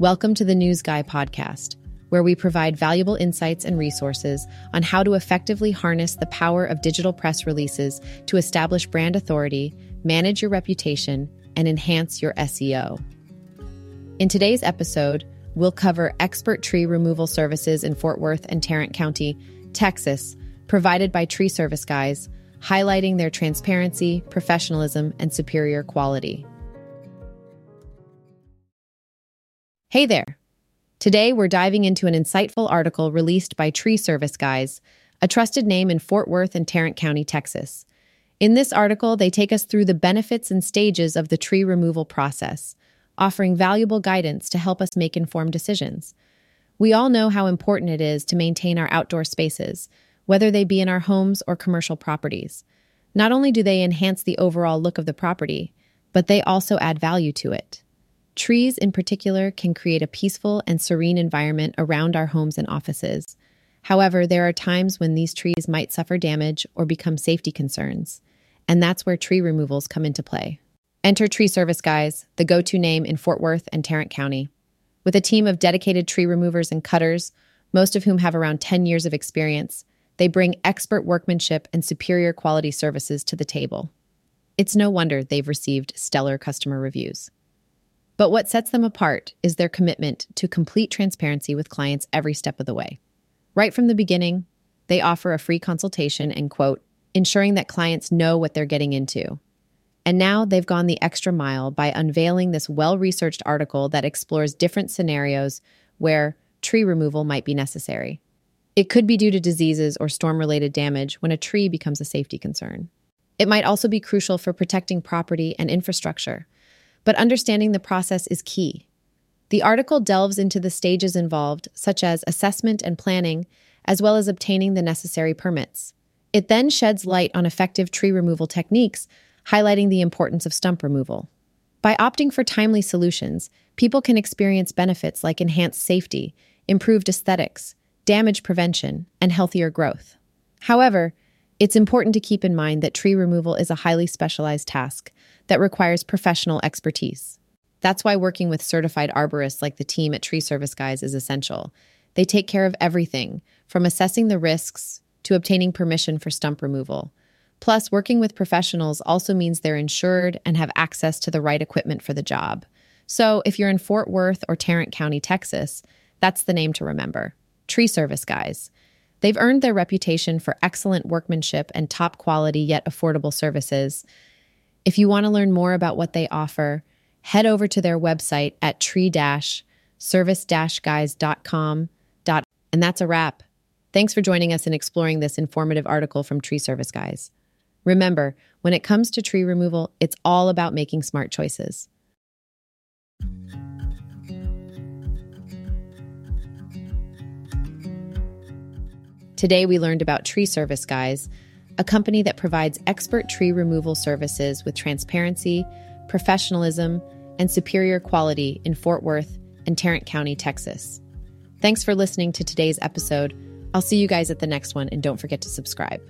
Welcome to the News Guy podcast, where we provide valuable insights and resources on how to effectively harness the power of digital press releases to establish brand authority, manage your reputation, and enhance your SEO. In today's episode, we'll cover expert tree removal services in Fort Worth and Tarrant County, Texas, provided by Tree Service Guys, highlighting their transparency, professionalism, and superior quality. Hey there! Today we're diving into an insightful article released by Tree Service Guys, a trusted name in Fort Worth and Tarrant County, Texas. In this article, they take us through the benefits and stages of the tree removal process, offering valuable guidance to help us make informed decisions. We all know how important it is to maintain our outdoor spaces, whether they be in our homes or commercial properties. Not only do they enhance the overall look of the property, but they also add value to it. Trees, in particular, can create a peaceful and serene environment around our homes and offices. However, there are times when these trees might suffer damage or become safety concerns, and that's where tree removals come into play. Enter Tree Service Guys, the go to name in Fort Worth and Tarrant County. With a team of dedicated tree removers and cutters, most of whom have around 10 years of experience, they bring expert workmanship and superior quality services to the table. It's no wonder they've received stellar customer reviews. But what sets them apart is their commitment to complete transparency with clients every step of the way. Right from the beginning, they offer a free consultation and quote, ensuring that clients know what they're getting into. And now they've gone the extra mile by unveiling this well researched article that explores different scenarios where tree removal might be necessary. It could be due to diseases or storm related damage when a tree becomes a safety concern. It might also be crucial for protecting property and infrastructure, but understanding the process is key. The article delves into the stages involved, such as assessment and planning, as well as obtaining the necessary permits. It then sheds light on effective tree removal techniques, highlighting the importance of stump removal. By opting for timely solutions, people can experience benefits like enhanced safety, improved aesthetics, damage prevention, and healthier growth. However, it's important to keep in mind that tree removal is a highly specialized task that requires professional expertise. That's why working with certified arborists like the team at Tree Service Guys is essential. They take care of everything from assessing the risks to obtaining permission for stump removal. Plus, working with professionals also means they're insured and have access to the right equipment for the job. So, if you're in Fort Worth or Tarrant County, Texas, that's the name to remember Tree Service Guys. They've earned their reputation for excellent workmanship and top quality yet affordable services. If you want to learn more about what they offer, head over to their website at tree-service-guys.com. And that's a wrap. Thanks for joining us in exploring this informative article from Tree Service Guys. Remember, when it comes to tree removal, it's all about making smart choices. Today, we learned about Tree Service Guys, a company that provides expert tree removal services with transparency, professionalism, and superior quality in Fort Worth and Tarrant County, Texas. Thanks for listening to today's episode. I'll see you guys at the next one, and don't forget to subscribe.